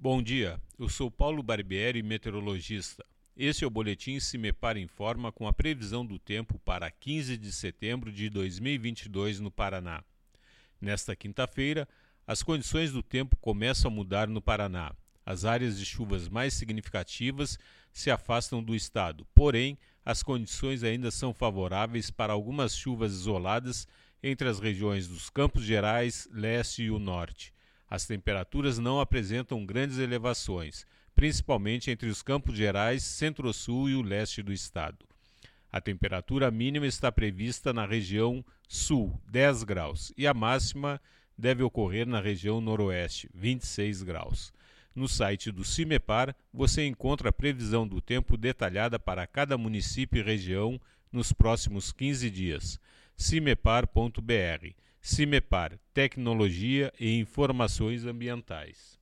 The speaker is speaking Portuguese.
Bom dia, eu sou Paulo Barbieri, meteorologista. Este é o boletim Se Me Para Informa com a previsão do tempo para 15 de setembro de 2022 no Paraná. Nesta quinta-feira, as condições do tempo começam a mudar no Paraná. As áreas de chuvas mais significativas se afastam do estado, porém, as condições ainda são favoráveis para algumas chuvas isoladas entre as regiões dos Campos Gerais, Leste e o Norte. As temperaturas não apresentam grandes elevações, principalmente entre os Campos Gerais, Centro-Sul e o leste do estado. A temperatura mínima está prevista na região sul, 10 graus, e a máxima deve ocorrer na região noroeste, 26 graus. No site do CIMEPAR, você encontra a previsão do tempo detalhada para cada município e região nos próximos 15 dias. cimepar.br. CIMEPAR Tecnologia e Informações Ambientais.